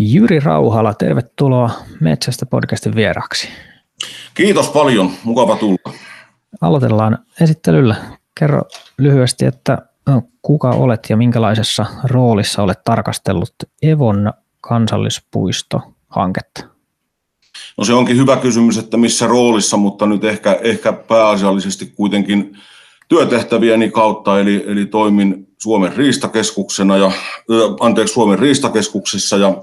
Jyri Rauhala, tervetuloa Metsästä podcastin vieraksi. Kiitos paljon, mukava tulla. Aloitellaan esittelyllä. Kerro lyhyesti, että kuka olet ja minkälaisessa roolissa olet tarkastellut Evon kansallispuistohanketta? No se onkin hyvä kysymys, että missä roolissa, mutta nyt ehkä, ehkä pääasiallisesti kuitenkin työtehtävieni kautta, eli, eli toimin Suomen riistakeskuksena ja, anteeksi, Suomen riistakeskuksessa ja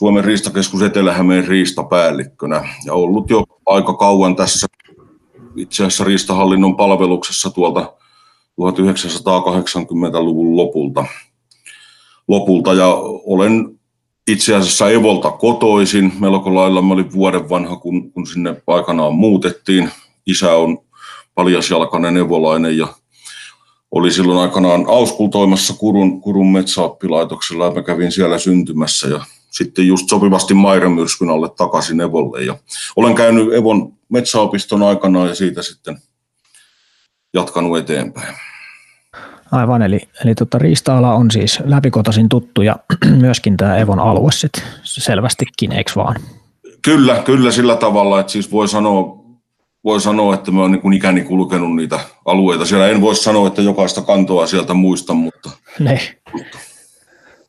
Suomen riistakeskus Etelä-Hämeen riistapäällikkönä ja ollut jo aika kauan tässä itse asiassa riistahallinnon palveluksessa tuolta 1980-luvun lopulta. lopulta ja olen itse asiassa Evolta kotoisin. Melko lailla mä olin vuoden vanha, kun, kun sinne aikanaan muutettiin. Isä on paljasjalkainen evolainen ja oli silloin aikanaan auskultoimassa Kurun, Kurun metsäoppilaitoksella ja mä kävin siellä syntymässä ja sitten just sopivasti Mairamyrskyn alle takaisin Evolle. Ja olen käynyt Evon metsäopiston aikana ja siitä sitten jatkanut eteenpäin. Aivan, eli, eli tota, riista-ala on siis läpikotaisin tuttu ja myöskin tämä Evon alue sitten selvästikin, eikö vaan? Kyllä, kyllä sillä tavalla, että siis voi sanoa, voi sanoa että mä oon niin ikäni kulkenut niitä alueita. Siellä en voi sanoa, että jokaista kantoa sieltä muista, mutta... Ne. mutta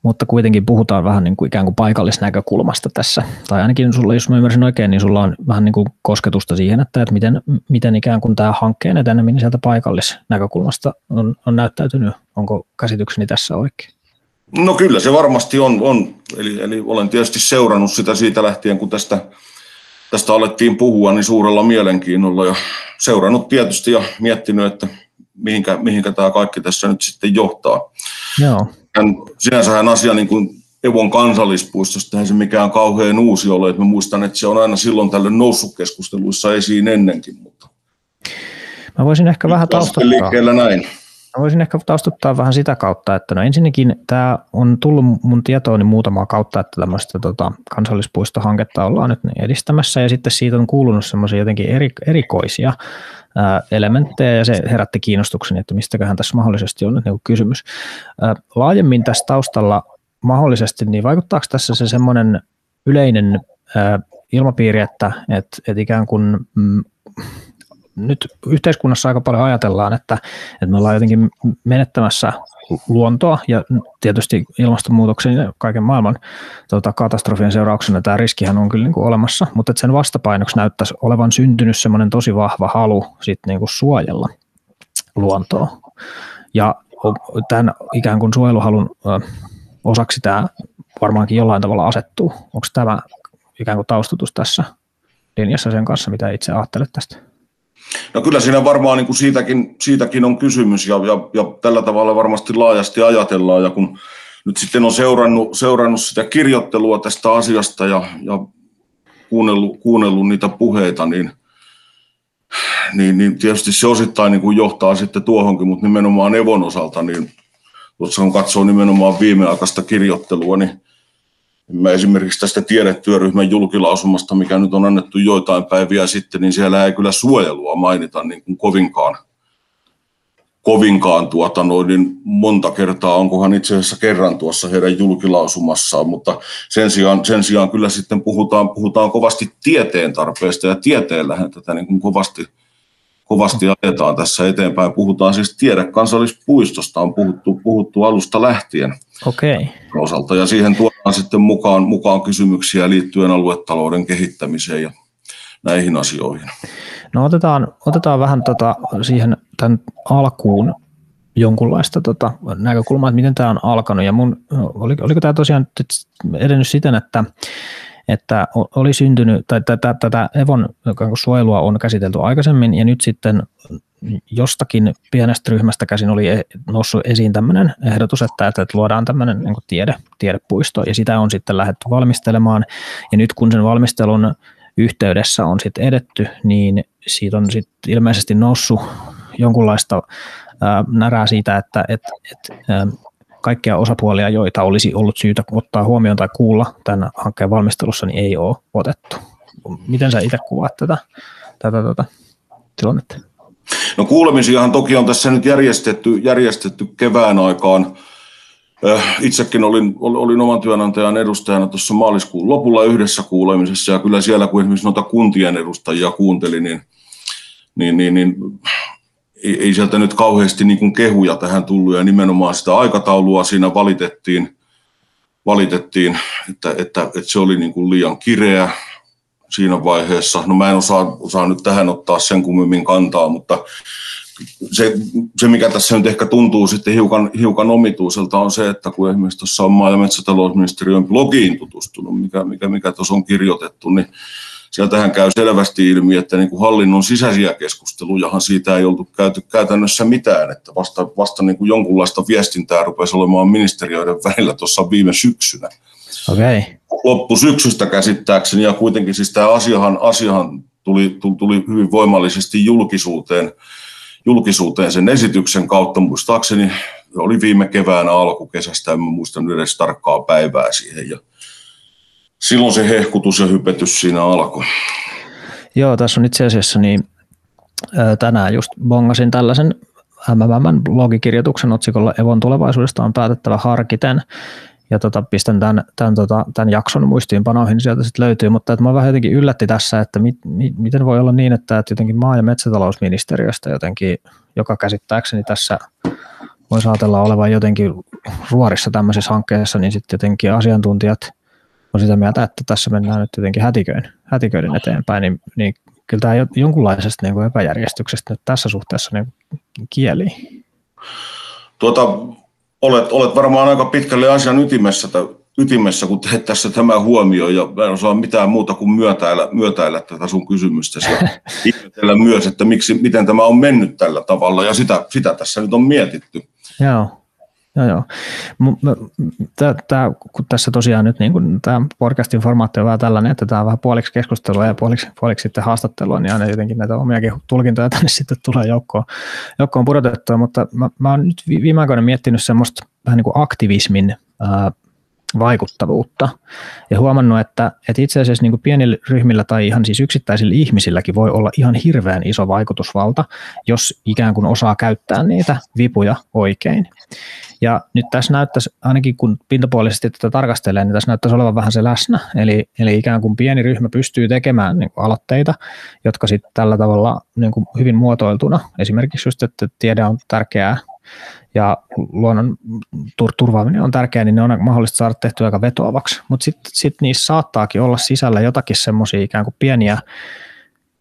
mutta kuitenkin puhutaan vähän niin kuin ikään kuin paikallisnäkökulmasta tässä. Tai ainakin sulla, jos mä ymmärsin oikein, niin sulla on vähän niin kuin kosketusta siihen, että, että miten, miten ikään kuin tämä hankkeen eteneminen sieltä paikallisnäkökulmasta on, on näyttäytynyt. Onko käsitykseni tässä oikein? No kyllä se varmasti on. on. Eli, eli olen tietysti seurannut sitä siitä lähtien, kun tästä, tästä alettiin puhua, niin suurella mielenkiinnolla ja seurannut tietysti ja miettinyt, että mihinkä, mihinkä tämä kaikki tässä nyt sitten johtaa. Joo sinänsähän asia niin kuin Evon kansallispuistosta eihän se mikään kauhean uusi ole. Että mä muistan, että se on aina silloin tälle noussut keskusteluissa esiin ennenkin. Mutta mä voisin ehkä vähän taustuttaa. näin. Mä voisin ehkä taustuttaa vähän sitä kautta, että no ensinnäkin tämä on tullut mun tietooni muutamaa kautta, että tämmöistä tota, kansallispuistohanketta ollaan nyt edistämässä ja sitten siitä on kuulunut semmoisia jotenkin eri, erikoisia elementtejä ja se herätti kiinnostuksen, että mistäköhän tässä mahdollisesti on niin kysymys. Laajemmin tässä taustalla mahdollisesti, niin vaikuttaako tässä se semmoinen yleinen ilmapiiri, että, että, että ikään kuin mm, nyt yhteiskunnassa aika paljon ajatellaan, että, että me ollaan jotenkin menettämässä luontoa ja tietysti ilmastonmuutoksen ja kaiken maailman tota, katastrofien seurauksena tämä riskihän on kyllä niin kuin olemassa, mutta sen vastapainoksi näyttäisi olevan syntynyt semmoinen tosi vahva halu sit niin kuin suojella luontoa. Ja tämän ikään kuin suojeluhalun osaksi tämä varmaankin jollain tavalla asettuu. Onko tämä ikään kuin taustatus tässä linjassa sen kanssa, mitä itse ajattelet tästä? No kyllä siinä varmaan niin kuin siitäkin, siitäkin on kysymys ja, ja, ja tällä tavalla varmasti laajasti ajatellaan. Ja kun nyt sitten on seurannut, seurannut sitä kirjoittelua tästä asiasta ja, ja kuunnellut, kuunnellut niitä puheita, niin, niin, niin tietysti se osittain niin kuin johtaa sitten tuohonkin, mutta nimenomaan Evon osalta, niin tuossa kun katsoo nimenomaan viimeaikaista kirjoittelua, niin Mä esimerkiksi tästä tiedetyöryhmän julkilausumasta, mikä nyt on annettu joitain päiviä sitten, niin siellä ei kyllä suojelua mainita niin kuin kovinkaan, kovinkaan tuota, noin, niin monta kertaa, onkohan itse asiassa kerran tuossa heidän julkilausumassaan, mutta sen sijaan, sen sijaan kyllä sitten puhutaan, puhutaan kovasti tieteen tarpeesta ja tieteellähän tätä niin kuin kovasti – kovasti ajetaan tässä eteenpäin. Puhutaan siis tiedekansallispuistosta, on puhuttu, puhuttu alusta lähtien okay. osalta. Ja siihen tuodaan sitten mukaan, mukaan kysymyksiä liittyen aluetalouden kehittämiseen ja näihin asioihin. No otetaan, otetaan vähän tota siihen tämän alkuun jonkunlaista tota näkökulmaa, että miten tämä on alkanut. Ja mun, oliko, oliko tämä tosiaan edennyt siten, että että oli syntynyt, tai tätä, tätä Evon suojelua on käsitelty aikaisemmin, ja nyt sitten jostakin pienestä ryhmästä käsin oli e, noussut esiin tämmöinen ehdotus, että, että luodaan tämmöinen niin tiede, tiedepuisto, ja sitä on sitten lähdetty valmistelemaan, ja nyt kun sen valmistelun yhteydessä on sitten edetty, niin siitä on sitten ilmeisesti noussut jonkunlaista ää, närää siitä, että et, et, ää, kaikkia osapuolia, joita olisi ollut syytä ottaa huomioon tai kuulla tämän hankkeen valmistelussa, niin ei ole otettu. Miten sä itse kuvaat tätä, tätä, tätä tilannetta? No kuulemisiahan toki on tässä nyt järjestetty, järjestetty kevään aikaan. Itsekin olin, olin oman työnantajan edustajana tuossa maaliskuun lopulla yhdessä kuulemisessa ja kyllä siellä kun esimerkiksi noita kuntien edustajia kuunteli, niin, niin, niin, niin ei, ei sieltä nyt kauheasti niin kuin kehuja tähän tullut ja nimenomaan sitä aikataulua siinä valitettiin, valitettiin että, että, että se oli niin kuin liian kireä siinä vaiheessa. No mä en osaa, osaa nyt tähän ottaa sen kummemmin kantaa, mutta se, se, mikä tässä nyt ehkä tuntuu sitten hiukan, hiukan omituiselta on se, että kun esimerkiksi tuossa on maa- ja metsätalousministeriön blogiin tutustunut, mikä, mikä, mikä tuossa on kirjoitettu, niin sieltähän käy selvästi ilmi, että niin kuin hallinnon sisäisiä keskustelujahan siitä ei oltu käyty käytännössä mitään, että vasta, vasta niin kuin jonkunlaista viestintää rupesi olemaan ministeriöiden välillä tuossa viime syksynä. Okay. Loppusyksystä käsittääkseni, ja kuitenkin siis tämä asiahan, asiahan tuli, tuli hyvin voimallisesti julkisuuteen, julkisuuteen sen esityksen kautta, muistaakseni oli viime keväänä alkukesästä, en muista nyt edes tarkkaa päivää siihen, ja silloin se hehkutus ja hypetys siinä alkoi. Joo, tässä on itse asiassa niin tänään just bongasin tällaisen MMM blogikirjoituksen otsikolla Evon tulevaisuudesta on päätettävä harkiten. Ja tota, pistän tämän, tämän, tota, tämän jakson muistiinpanoihin, niin sieltä sitten löytyy, mutta että mä vähän jotenkin yllätti tässä, että mit, mit, miten voi olla niin, että, että jotenkin maa- ja metsätalousministeriöstä jotenkin, joka käsittääkseni tässä voi saatella olevan jotenkin ruorissa tämmöisessä hankkeessa, niin sitten jotenkin asiantuntijat – on sitä mieltä, että tässä mennään nyt jotenkin hätiköin, hätiköiden eteenpäin, niin, niin kyllä tämä jonkunlaisesta niin kuin epäjärjestyksestä nyt tässä suhteessa niin kieli. Tuota, olet, olet varmaan aika pitkälle asian ytimessä, ytimessä kun teet tässä tämä huomio, ja mä en osaa mitään muuta kuin myötäillä, myötäillä tätä sun kysymystäsi ja ihmetellä myös, että miksi, miten tämä on mennyt tällä tavalla, ja sitä, sitä tässä nyt on mietitty. Joo. Joo, joo. Tää, kun tässä tosiaan nyt niin tämä podcastin formaatti on vähän tällainen, että tämä on vähän puoliksi keskustelua ja puoliksi, puoliksi sitten haastattelua, niin aina jotenkin näitä omiakin tulkintoja tänne sitten tulee joukkoon, joukkoon pudotettua, mutta mä, mä oon nyt viime aikoina miettinyt semmoista vähän niin kuin aktivismin ää, vaikuttavuutta ja huomannut, että, että itse asiassa niin kuin pienillä ryhmillä tai ihan siis yksittäisillä ihmisilläkin voi olla ihan hirveän iso vaikutusvalta, jos ikään kuin osaa käyttää niitä vipuja oikein. Ja nyt tässä näyttäisi, ainakin kun pintapuolisesti tätä tarkastelee, niin tässä näyttäisi olevan vähän se läsnä. Eli, eli ikään kuin pieni ryhmä pystyy tekemään niin kuin aloitteita, jotka sitten tällä tavalla niin kuin hyvin muotoiltuna, esimerkiksi just, että tiede on tärkeää ja luonnon turvaaminen on tärkeää, niin ne on mahdollista saada tehtyä aika vetoavaksi. Mutta sitten sit niissä saattaakin olla sisällä jotakin semmoisia ikään kuin pieniä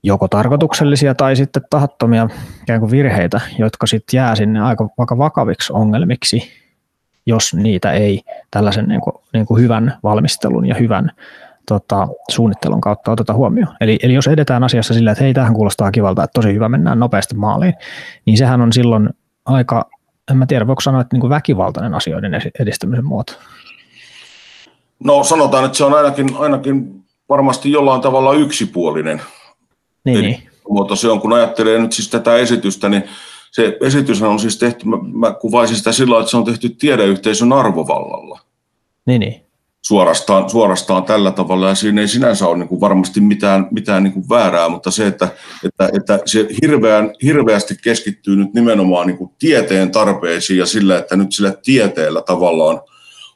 joko tarkoituksellisia tai sitten tahattomia ikään kuin virheitä, jotka sitten jää sinne aika, aika vakaviksi ongelmiksi, jos niitä ei tällaisen niin kuin, niin kuin hyvän valmistelun ja hyvän tota, suunnittelun kautta oteta huomioon. Eli, eli jos edetään asiassa sillä, että hei, tähän kuulostaa kivalta, että tosi hyvä, mennään nopeasti maaliin, niin sehän on silloin aika, en mä tiedä, voiko sanoa, että niin kuin väkivaltainen asioiden edistämisen muoto. No sanotaan, että se on ainakin, ainakin varmasti jollain tavalla yksipuolinen niin, niin. muoto se on, kun ajattelee nyt siis tätä esitystä, niin se esitys on siis tehty, mä, mä kuvaisin sitä sillä että se on tehty tiedeyhteisön arvovallalla. Niin, niin. Suorastaan, suorastaan tällä tavalla, ja siinä ei sinänsä ole niin kuin varmasti mitään, mitään niin kuin väärää, mutta se, että, että, että se hirveän, hirveästi keskittyy nyt nimenomaan niin kuin tieteen tarpeisiin ja sillä, että nyt sillä tieteellä tavallaan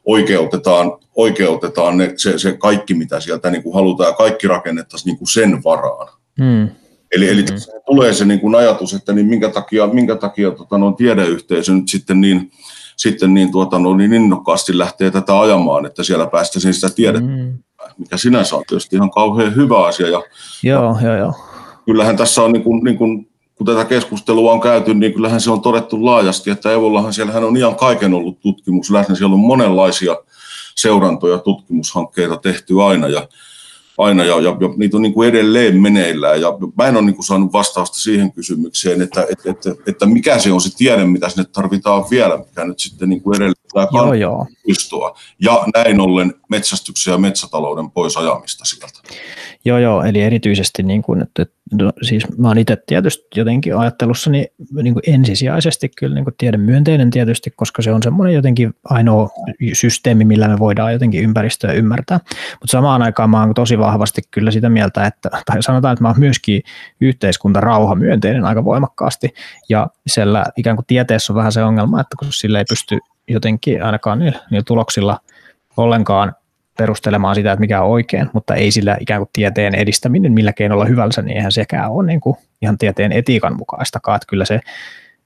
oikeutetaan, oikeutetaan ne, se, se kaikki, mitä sieltä niin kuin halutaan, ja kaikki rakennettaisiin niin kuin sen varaan. Mm. Eli, eli mm. tulee se niin kuin ajatus, että niin minkä takia, minkä takia tota, no, tiedeyhteisö nyt sitten niin, sitten niin, tuota, no, niin innokkaasti lähtee tätä ajamaan, että siellä päästäisiin sitä tiedettä, mm. mikä sinänsä on tietysti ihan kauhean hyvä asia. Ja, joo, ja, joo, joo. Kyllähän tässä on, niin kuin, niin kuin, kun tätä keskustelua on käyty, niin kyllähän se on todettu laajasti, että Evollahan siellähän on ihan kaiken ollut tutkimus läsnä. Siellä on monenlaisia seurantoja, tutkimushankkeita tehty aina, ja aina ja, ja, ja niitä on niin kuin edelleen meneillään. Ja mä en ole niin kuin saanut vastausta siihen kysymykseen, että, että, että, että mikä se on se tiede, mitä sinne tarvitaan vielä, mikä nyt sitten niin kuin edelleen joo, joo. Pystyä. Ja näin ollen metsästyksen ja metsätalouden pois ajamista sieltä. Joo, joo, eli erityisesti niin kuin, että, no, siis mä oon itse tietysti jotenkin ajattelussani niin kuin ensisijaisesti kyllä niin kuin tiedemyönteinen tietysti, koska se on semmoinen jotenkin ainoa systeemi, millä me voidaan jotenkin ympäristöä ymmärtää. Mutta samaan aikaan mä oon tosi vahvasti kyllä sitä mieltä, että, tai sanotaan, että mä oon myöskin yhteiskunta rauha myönteinen aika voimakkaasti, ja siellä ikään kuin tieteessä on vähän se ongelma, että kun sillä ei pysty jotenkin ainakaan niillä, niillä tuloksilla ollenkaan perustelemaan sitä, että mikä on oikein, mutta ei sillä ikään kuin tieteen edistäminen millä keinolla hyvänsä, niin eihän sekään ole niin kuin ihan tieteen etiikan mukaistakaan. Että kyllä se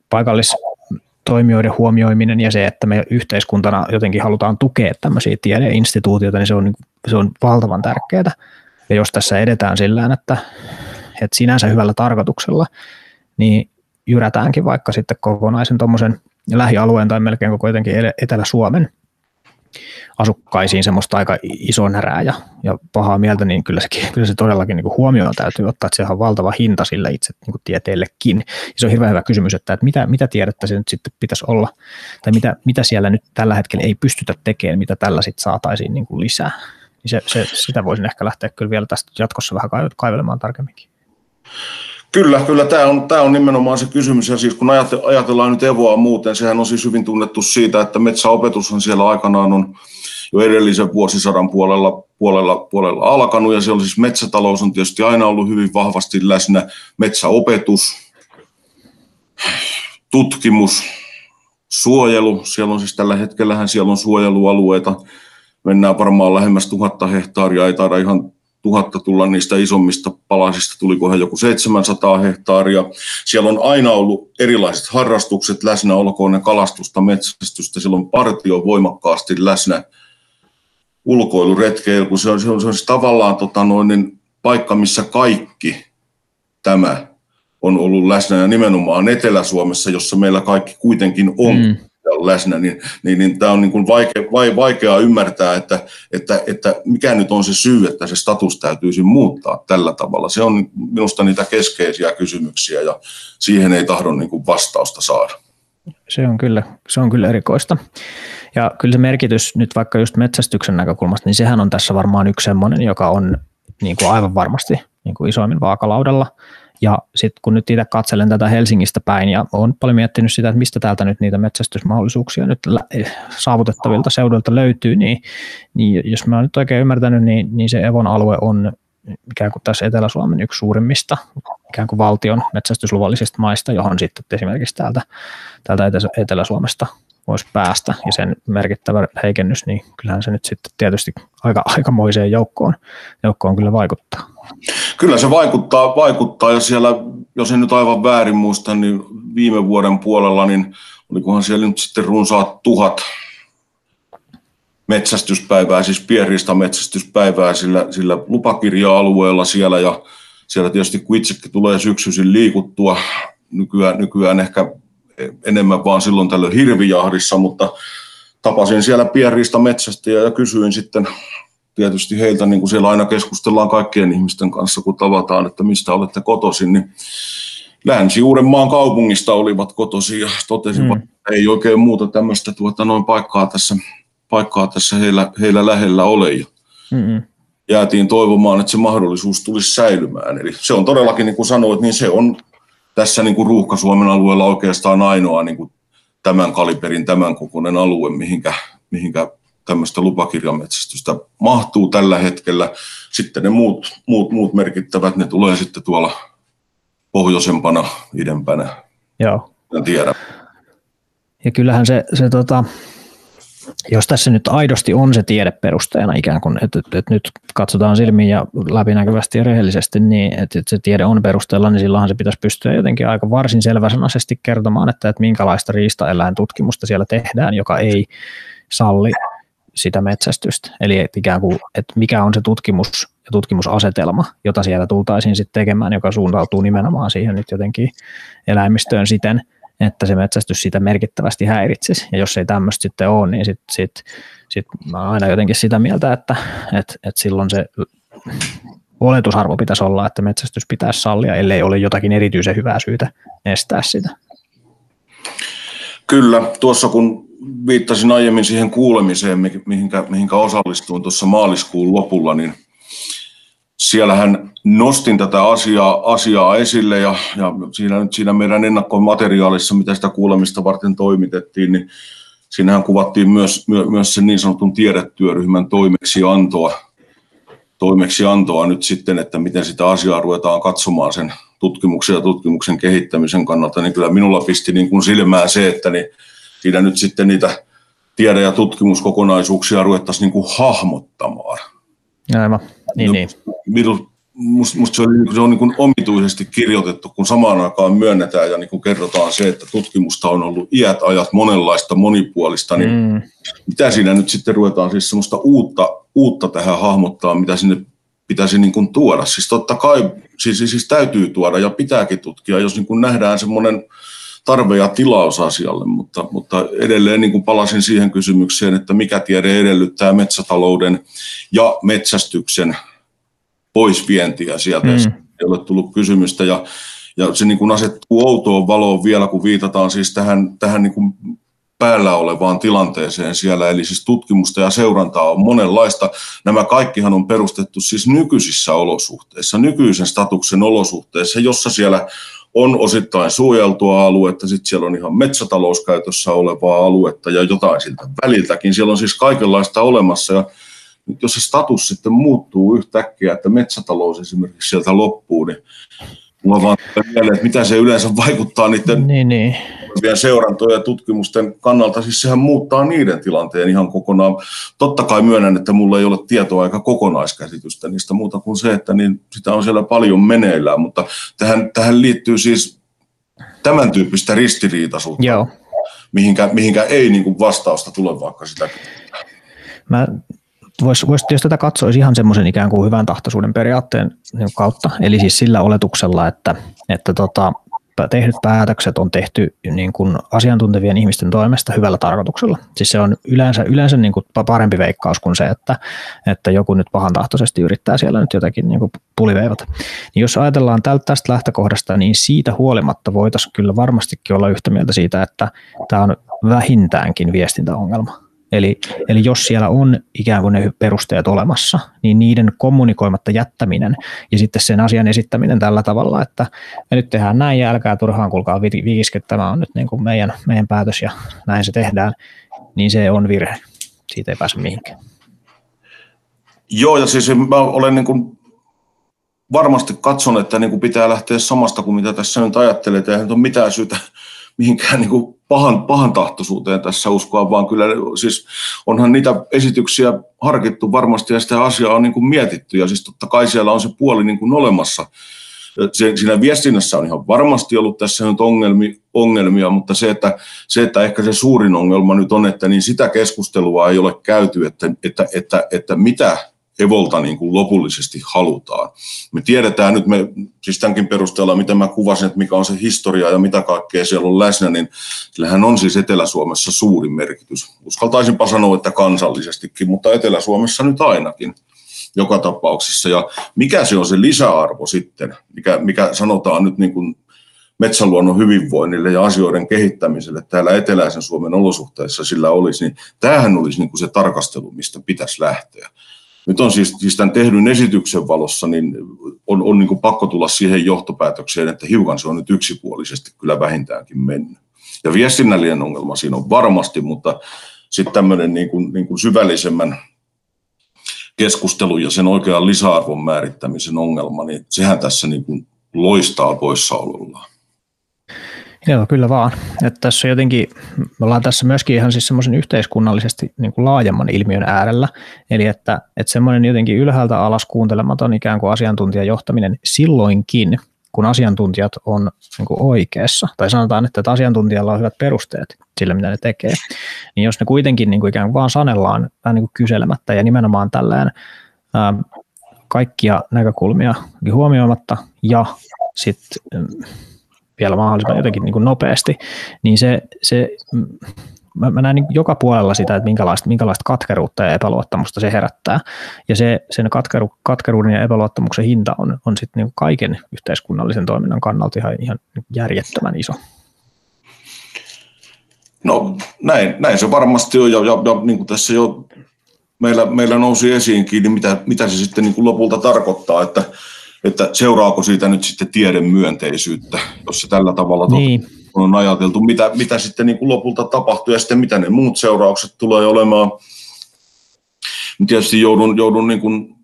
paikallistoimijoiden huomioiminen ja se, että me yhteiskuntana jotenkin halutaan tukea tämmöisiä tiedeinstituutioita, niin se on, niin se on valtavan tärkeää. Ja jos tässä edetään sillä että, että sinänsä hyvällä tarkoituksella, niin jyrätäänkin vaikka sitten kokonaisen tuommoisen lähialueen tai melkein koko jotenkin Etelä-Suomen asukkaisiin semmoista aika iso närää ja, ja pahaa mieltä, niin kyllä, sekin, kyllä se todellakin niin huomioon täytyy ottaa, että sehän on valtava hinta sille itse niin kuin tieteellekin. Ja se on hirveän hyvä kysymys, että, että mitä, mitä tiedettä se nyt sitten pitäisi olla, tai mitä, mitä siellä nyt tällä hetkellä ei pystytä tekemään, mitä tällä sitten saataisiin niin kuin lisää. Niin se, se, sitä voisin ehkä lähteä kyllä vielä tästä jatkossa vähän kaivelemaan tarkemminkin. Kyllä, kyllä tämä on, tämä on nimenomaan se kysymys. Ja siis kun ajatellaan nyt Evoa muuten, sehän on siis hyvin tunnettu siitä, että metsäopetushan siellä aikanaan on jo edellisen vuosisadan puolella, puolella, puolella alkanut. Ja siellä siis metsätalous on tietysti aina ollut hyvin vahvasti läsnä. Metsäopetus, tutkimus, suojelu. Siellä on siis tällä hetkellähän siellä on suojelualueita. Mennään varmaan lähemmäs tuhatta hehtaaria, ei taida ihan tuhatta tulla niistä isommista palasista, tulikohan joku 700 hehtaaria. Siellä on aina ollut erilaiset harrastukset läsnä, olkoon ne kalastusta, metsästystä, siellä on partio voimakkaasti läsnä ulkoiluretkeily, kun se on, se on, se on siis tavallaan tota noin, niin paikka, missä kaikki tämä on ollut läsnä ja nimenomaan Etelä-Suomessa, jossa meillä kaikki kuitenkin on. Mm läsnä, niin, niin, niin tämä on niin kuin vaikea, vaikea ymmärtää, että, että, että mikä nyt on se syy, että se status täytyisi muuttaa tällä tavalla. Se on minusta niitä keskeisiä kysymyksiä ja siihen ei tahdo niin kuin vastausta saada. Se on, kyllä, se on kyllä erikoista. Ja kyllä se merkitys nyt vaikka just metsästyksen näkökulmasta, niin sehän on tässä varmaan yksi semmoinen, joka on niin kuin aivan varmasti niin kuin isoimmin vaakalaudalla. Ja sitten kun nyt itse katselen tätä Helsingistä päin ja olen paljon miettinyt sitä, että mistä täältä nyt niitä metsästysmahdollisuuksia nyt saavutettavilta seudulta löytyy, niin, niin jos mä oon nyt oikein ymmärtänyt, niin, niin se Evon alue on ikään kuin tässä Etelä-Suomen yksi suurimmista ikään kuin valtion metsästysluvallisista maista, johon sitten esimerkiksi täältä, täältä Etelä-Suomesta voisi päästä ja sen merkittävä heikennys, niin kyllähän se nyt sitten tietysti aika, aikamoiseen joukkoon, joukkoon kyllä vaikuttaa. Kyllä se vaikuttaa, vaikuttaa. Ja siellä, jos en nyt aivan väärin muista, niin viime vuoden puolella, niin olikohan siellä nyt sitten runsaat tuhat metsästyspäivää, siis pienriista metsästyspäivää sillä, sillä lupakirja-alueella siellä. Ja siellä tietysti kun itsekin tulee syksyisin liikuttua, nykyään, nykyään ehkä enemmän vaan silloin tällöin hirvijahdissa, mutta tapasin siellä pienriista metsästä ja kysyin sitten tietysti heiltä, niin kuin siellä aina keskustellaan kaikkien ihmisten kanssa, kun tavataan, että mistä olette kotoisin, niin Länsi-Uudenmaan kaupungista olivat kotoisin ja totesivat, mm. että ei oikein muuta tämmöistä tuota, noin paikkaa tässä, paikkaa tässä heillä, heillä lähellä ole. Ja mm jäätiin toivomaan, että se mahdollisuus tulisi säilymään. Eli se on todellakin, niin kuin sanoit, niin se on tässä niin kuin Ruuhka-Suomen alueella oikeastaan ainoa niin kuin tämän kaliberin, tämän kokoinen alue, mihinkä, mihinkä tämmöistä lupakirjametsästystä mahtuu tällä hetkellä. Sitten ne muut, muut, muut merkittävät, ne tulee sitten tuolla pohjoisempana, idempänä. Joo. En tiedä. Ja kyllähän se, se tota, jos tässä nyt aidosti on se tiedeperusteena ikään kuin, että, että, että nyt katsotaan silmiin ja läpinäkyvästi ja rehellisesti, niin että, että se tiede on perusteella, niin silloinhan se pitäisi pystyä jotenkin aika varsin selväsanaisesti kertomaan, että, että minkälaista riistaeläintutkimusta siellä tehdään, joka ei salli sitä metsästystä. Eli että ikään kuin, että mikä on se tutkimus ja tutkimusasetelma, jota siellä tultaisiin sitten tekemään, joka suuntautuu nimenomaan siihen nyt jotenkin eläimistöön siten, että se metsästys sitä merkittävästi häiritsisi. Ja jos ei tämmöistä sitten ole, niin sitten sit, sit mä aina jotenkin sitä mieltä, että et, et silloin se oletusarvo pitäisi olla, että metsästys pitäisi sallia, ellei ole jotakin erityisen hyvää syytä estää sitä. Kyllä, tuossa kun viittasin aiemmin siihen kuulemiseen, mihinkä, mihinkä osallistuin tuossa maaliskuun lopulla, niin siellähän nostin tätä asiaa, asiaa esille ja, ja siinä, siinä meidän ennakkomateriaalissa, mitä sitä kuulemista varten toimitettiin, niin siinähän kuvattiin myös, myö, myös sen niin sanotun tiedetyöryhmän toimeksiantoa, toimeksiantoa nyt sitten, että miten sitä asiaa ruvetaan katsomaan sen tutkimuksen ja tutkimuksen kehittämisen kannalta, niin kyllä minulla pisti niin kuin silmään se, että niin siinä nyt sitten niitä tiede- ja tutkimuskokonaisuuksia ruvettaisiin niin kuin hahmottamaan. Aivan, niin, no, niin. Musta, musta se on, se on niin kuin omituisesti kirjoitettu, kun samaan aikaan myönnetään ja niin kuin kerrotaan se, että tutkimusta on ollut iät ajat monenlaista, monipuolista, niin mm. mitä siinä nyt sitten ruvetaan siis semmoista uutta, uutta tähän hahmottaa, mitä sinne pitäisi niin kuin tuoda. Siis totta kai siis, siis täytyy tuoda ja pitääkin tutkia, jos niin kuin nähdään semmoinen tarve ja tilaus asialle, mutta, mutta edelleen niin kuin palasin siihen kysymykseen, että mikä tiede edellyttää metsätalouden ja metsästyksen poisvientiä sieltä, mm. ei ole tullut kysymystä ja, ja se niin kuin asettuu outoon valoon vielä, kun viitataan siis tähän, tähän niin kuin päällä olevaan tilanteeseen siellä, eli siis tutkimusta ja seurantaa on monenlaista. Nämä kaikkihan on perustettu siis nykyisissä olosuhteissa, nykyisen statuksen olosuhteissa, jossa siellä on osittain suojeltua aluetta, sitten siellä on ihan metsätalouskäytössä olevaa aluetta ja jotain siltä väliltäkin. Siellä on siis kaikenlaista olemassa ja nyt jos se status sitten muuttuu yhtäkkiä, että metsätalous esimerkiksi sieltä loppuu, niin mulla vaan mieleen, että mitä se yleensä vaikuttaa niiden niin, niin. Seurantojen ja tutkimusten kannalta. Siis sehän muuttaa niiden tilanteen ihan kokonaan. Totta kai myönnän, että mulla ei ole tietoa aika kokonaiskäsitystä niistä muuta kuin se, että niin sitä on siellä paljon meneillään, mutta tähän, tähän liittyy siis tämän tyyppistä ristiriitaisuutta, Joo. Mihinkä, mihinkä ei niin kuin vastausta tule vaikka sitä. Mä vois, vois, jos tätä katsoisi ihan semmoisen ikään kuin hyvän tahtoisuuden periaatteen kautta, eli siis sillä oletuksella, että, että tota, tehdyt päätökset on tehty niin kuin asiantuntevien ihmisten toimesta hyvällä tarkoituksella. Siis se on yleensä, yleensä niin kuin parempi veikkaus kuin se, että, että joku nyt pahan tahtoisesti yrittää siellä nyt jotakin niin kuin puliveivata. Niin jos ajatellaan tästä lähtökohdasta, niin siitä huolimatta voitaisiin kyllä varmastikin olla yhtä mieltä siitä, että tämä on vähintäänkin viestintäongelma Eli, eli jos siellä on ikään kuin ne perusteet olemassa, niin niiden kommunikoimatta jättäminen ja sitten sen asian esittäminen tällä tavalla, että me nyt tehdään näin ja älkää turhaan kuulkaa viiske, tämä on nyt niin kuin meidän, meidän päätös ja näin se tehdään, niin se on virhe. Siitä ei pääse mihinkään. Joo, ja siis mä olen niin kuin varmasti katson, että niin kuin pitää lähteä samasta kuin mitä tässä nyt ajattelee, että ei ole mitään syytä mihinkään niin kuin pahan, pahan tahtoisuuteen tässä uskoa, vaan kyllä siis onhan niitä esityksiä harkittu varmasti ja sitä asiaa on niin kuin mietitty ja siis totta kai siellä on se puoli niin kuin olemassa. Siinä viestinnässä on ihan varmasti ollut tässä nyt ongelmia, ongelmia mutta se että, se, että ehkä se suurin ongelma nyt on, että niin sitä keskustelua ei ole käyty, että, että, että, että mitä Evolta niin kuin lopullisesti halutaan. Me tiedetään nyt, me, siis tämänkin perusteella, mitä mä kuvasin, että mikä on se historia ja mitä kaikkea siellä on läsnä, niin sillähän on siis Etelä-Suomessa suuri merkitys. Uskaltaisinpa sanoa, että kansallisestikin, mutta Etelä-Suomessa nyt ainakin joka tapauksessa. Ja mikä se on se lisäarvo sitten, mikä, mikä sanotaan nyt niin kuin metsäluonnon hyvinvoinnille ja asioiden kehittämiselle täällä eteläisen Suomen olosuhteissa sillä olisi, niin tämähän olisi niin kuin se tarkastelu, mistä pitäisi lähteä. Nyt on siis, siis tämän tehdyn esityksen valossa, niin on, on niin kuin pakko tulla siihen johtopäätökseen, että hiukan se on nyt yksipuolisesti kyllä vähintäänkin mennyt. Ja viestinnällinen ongelma siinä on varmasti, mutta sitten tämmöinen niin kuin, niin kuin syvällisemmän keskustelun ja sen oikean lisäarvon määrittämisen ongelma, niin sehän tässä niin kuin loistaa poissaolollaan. Joo, kyllä vaan. Että tässä jotenkin, me ollaan tässä myöskin ihan siis semmoisen yhteiskunnallisesti niin kuin laajemman ilmiön äärellä, eli että, että semmoinen jotenkin ylhäältä alas kuuntelematon ikään kuin asiantuntijajohtaminen silloinkin, kun asiantuntijat on niin kuin oikeassa, tai sanotaan, että, että asiantuntijalla on hyvät perusteet sillä, mitä ne tekee, niin jos ne kuitenkin niin kuin ikään kuin vaan sanellaan vähän niin kuin kyselemättä ja nimenomaan tällään ää, kaikkia näkökulmia huomioimatta ja sitten vielä mahdollisimman jotenkin niin kuin nopeasti, niin se, se mä, mä näen niin joka puolella sitä, että minkälaista, minkälaista katkeruutta ja epäluottamusta se herättää. Ja se, sen katkeru, katkeruuden ja epäluottamuksen hinta on, on sitten niin kaiken yhteiskunnallisen toiminnan kannalta ihan, ihan järjettömän iso. No näin, näin se varmasti on, ja, ja, ja niin kuin tässä jo meillä, meillä nousi esiinkin, niin mitä, mitä se sitten niin kuin lopulta tarkoittaa, että että seuraako siitä nyt sitten tiedemyönteisyyttä, jos se tällä tavalla niin. on ajateltu, mitä, mitä sitten niin kuin lopulta tapahtuu ja sitten mitä ne muut seuraukset tulee olemaan. Tietysti joudun, joudun niin kuin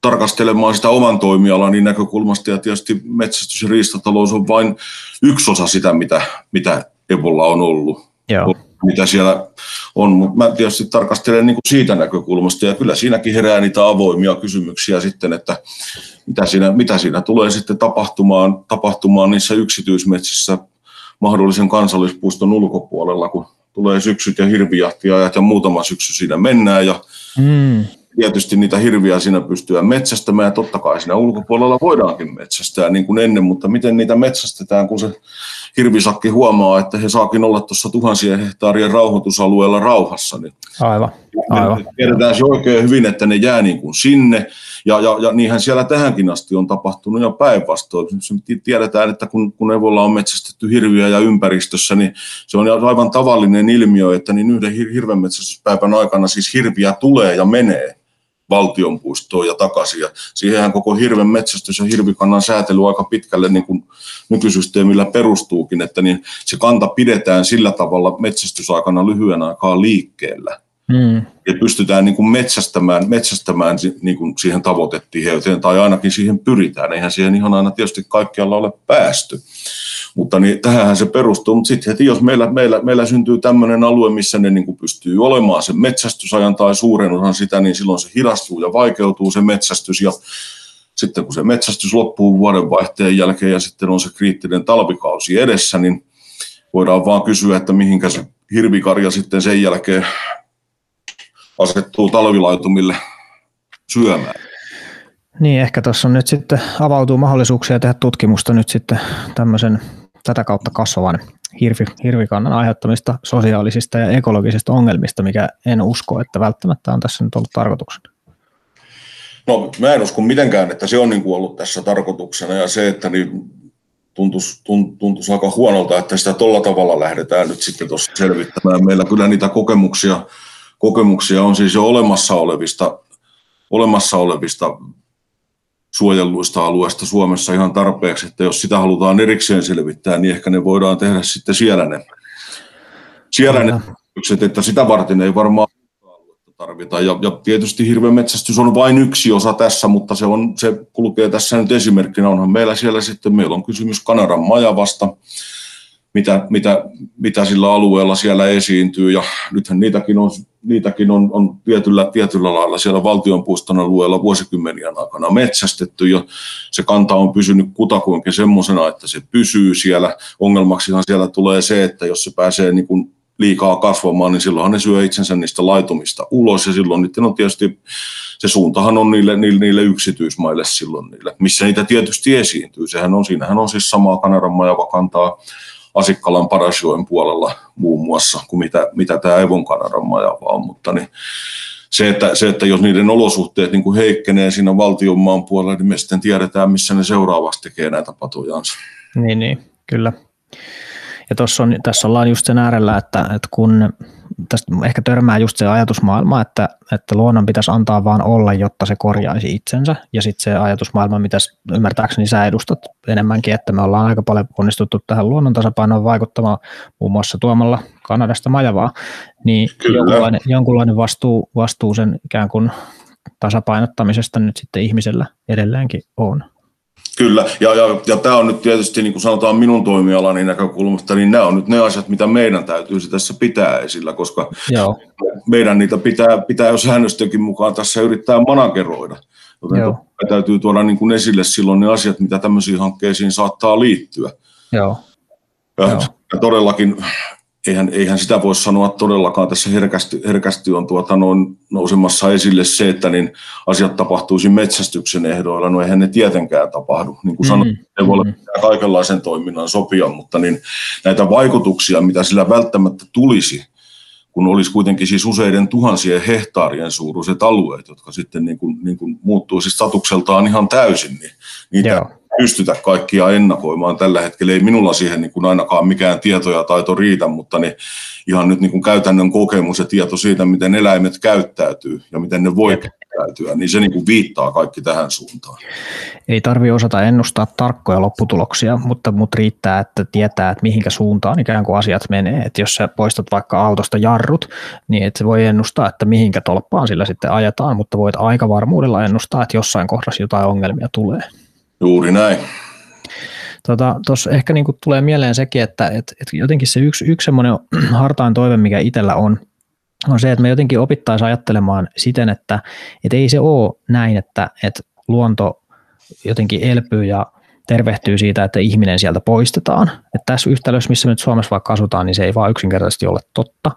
tarkastelemaan sitä oman toimialani näkökulmasta ja tietysti metsästys ja riistatalous on vain yksi osa sitä, mitä, mitä Ebola on ollut. Joo. Mitä siellä on, mutta mä tietysti tarkastelen niin kuin siitä näkökulmasta ja kyllä siinäkin herää niitä avoimia kysymyksiä sitten, että mitä siinä, mitä siinä tulee sitten tapahtumaan, tapahtumaan niissä yksityismetsissä mahdollisen kansallispuiston ulkopuolella, kun tulee syksyt ja hirvijahtiajat ja muutama syksy siinä mennään ja mm. tietysti niitä hirviä siinä pystyä metsästämään ja totta kai siinä ulkopuolella voidaankin metsästää niin kuin ennen, mutta miten niitä metsästetään, kun se hirvisakki huomaa, että he saakin olla tuossa tuhansien hehtaarien rauhoitusalueella rauhassa. Niin aivan, aivan. Tiedetään se oikein hyvin, että ne jää niin kuin sinne ja, ja, ja niinhän siellä tähänkin asti on tapahtunut jo päinvastoin. Tiedetään, että kun, kun Evolla on metsästetty hirviä ja ympäristössä, niin se on aivan tavallinen ilmiö, että niin yhden hirvenmetsästyspäivän aikana siis hirviä tulee ja menee valtionpuistoon ja takaisin. Ja siihenhän koko hirven metsästys ja hirvikannan säätely aika pitkälle niin kuin nykysysteemillä perustuukin, että niin se kanta pidetään sillä tavalla metsästysaikana lyhyen aikaa liikkeellä. Hmm. Ja pystytään niin kuin metsästämään, metsästämään niin kuin siihen tavoitetiheyteen, tai ainakin siihen pyritään. Eihän siihen ihan aina tietysti kaikkialla ole päästy. Mutta niin, tähän se perustuu, mutta sitten heti jos meillä, meillä, meillä syntyy tämmöinen alue, missä ne niin kuin pystyy olemaan sen metsästysajan tai suuren osan sitä, niin silloin se hidastuu ja vaikeutuu se metsästys ja sitten kun se metsästys loppuu vuodenvaihteen jälkeen ja sitten on se kriittinen talvikausi edessä, niin voidaan vaan kysyä, että mihinkä se hirvikarja sitten sen jälkeen asettuu talvilaitumille syömään. Niin, ehkä tuossa nyt sitten avautuu mahdollisuuksia tehdä tutkimusta nyt sitten tämmöisen tätä kautta kasvavan hirvi, hirvikannan aiheuttamista sosiaalisista ja ekologisista ongelmista, mikä en usko, että välttämättä on tässä nyt ollut tarkoituksena. No mä en usko mitenkään, että se on niin kuin ollut tässä tarkoituksena ja se, että niin tuntuisi, tuntuisi aika huonolta, että sitä tuolla tavalla lähdetään nyt sitten tuossa selvittämään. Meillä kyllä niitä kokemuksia, kokemuksia on siis jo olemassa olevista, olemassa olevista suojelluista alueista Suomessa ihan tarpeeksi, että jos sitä halutaan erikseen selvittää, niin ehkä ne voidaan tehdä sitten siellä ne, siellä ne että sitä varten ei varmaan tarvita. Ja, ja tietysti hirvemetsästys on vain yksi osa tässä, mutta se, on, se kulkee tässä nyt esimerkkinä. Onhan meillä siellä sitten, meillä on kysymys Kanadan majavasta, mitä, mitä, mitä sillä alueella siellä esiintyy. Ja nythän niitäkin on, niitäkin on, on tietyllä, tietyllä lailla siellä valtionpuiston alueella vuosikymmenien aikana metsästetty. Ja se kanta on pysynyt kutakuinkin semmoisena, että se pysyy siellä. Ongelmaksihan siellä tulee se, että jos se pääsee niin kuin liikaa kasvamaan, niin silloinhan ne syö itsensä niistä laitumista ulos. Ja silloin niiden on tietysti se suuntahan on niille, niille, niille yksityismaille silloin, niille, missä niitä tietysti esiintyy. Sehän on, siinähän on siis samaa Kanadan majava kantaa Asikkalan Parasjoen puolella muun muassa kuin mitä, mitä tämä Evon Kanadan majava on, mutta niin se, että, se, että jos niiden olosuhteet niin kuin heikkenee siinä valtion maan puolella, niin me sitten tiedetään, missä ne seuraavaksi tekee näitä patojansa. Niin, niin kyllä. Ja tuossa on, tässä ollaan just sen äärellä, että, että kun tästä ehkä törmää just se ajatusmaailma, että, että luonnon pitäisi antaa vaan olla, jotta se korjaisi itsensä. Ja sitten se ajatusmaailma, mitä ymmärtääkseni sä edustat enemmänkin, että me ollaan aika paljon onnistuttu tähän luonnon tasapainoon vaikuttamaan muun muassa tuomalla Kanadasta majavaa, niin jonkunlainen, jonkunlainen vastuu, vastuu sen ikään kuin tasapainottamisesta nyt sitten ihmisellä edelleenkin on. Kyllä, ja, ja, ja tämä on nyt tietysti, niin kuin sanotaan minun toimialani näkökulmasta, niin nämä on nyt ne asiat, mitä meidän täytyisi tässä pitää esillä, koska Joo. meidän niitä pitää, pitää jo säännöstökin mukaan tässä yrittää manageroida. Joten Joo. täytyy tuoda niin kuin esille silloin ne asiat, mitä tämmöisiin hankkeisiin saattaa liittyä. Joo. Ja, Joo. ja todellakin eihän, eihän sitä voi sanoa todellakaan. Tässä herkästi, herkästi on tuota noin nousemassa esille se, että niin asiat tapahtuisi metsästyksen ehdoilla. No eihän ne tietenkään tapahdu. Niin kuin mm-hmm. sanoin, ei voi olla mm-hmm. kaikenlaisen toiminnan sopia, mutta niin näitä vaikutuksia, mitä sillä välttämättä tulisi, kun olisi kuitenkin siis useiden tuhansien hehtaarien suuruiset alueet, jotka sitten niin kuin, niin kuin muuttuisi statukseltaan ihan täysin, niin niitä Joo pystytä kaikkia ennakoimaan tällä hetkellä. Ei minulla siihen niin kuin ainakaan mikään tieto ja taito riitä, mutta niin ihan nyt niin kuin käytännön kokemus ja tieto siitä, miten eläimet käyttäytyy ja miten ne voi käyttäytyä, niin se niin kuin viittaa kaikki tähän suuntaan. Ei tarvitse osata ennustaa tarkkoja lopputuloksia, mutta, mutta riittää, että tietää, että mihinkä suuntaan ikään kuin asiat menee. Että jos sä poistat vaikka autosta jarrut, niin et se voi ennustaa, että mihinkä tolppaan sillä sitten ajetaan, mutta voit aika varmuudella ennustaa, että jossain kohdassa jotain ongelmia tulee. Juuri näin. Tuossa tota, ehkä niinku tulee mieleen sekin, että et, et jotenkin se yksi, yksi semmoinen hartain toive, mikä itsellä on, on se, että me jotenkin opittaisiin ajattelemaan siten, että et ei se ole näin, että et luonto jotenkin elpyy ja tervehtyy siitä, että ihminen sieltä poistetaan. Että tässä yhtälössä, missä me nyt Suomessa vaikka asutaan, niin se ei vaan yksinkertaisesti ole totta.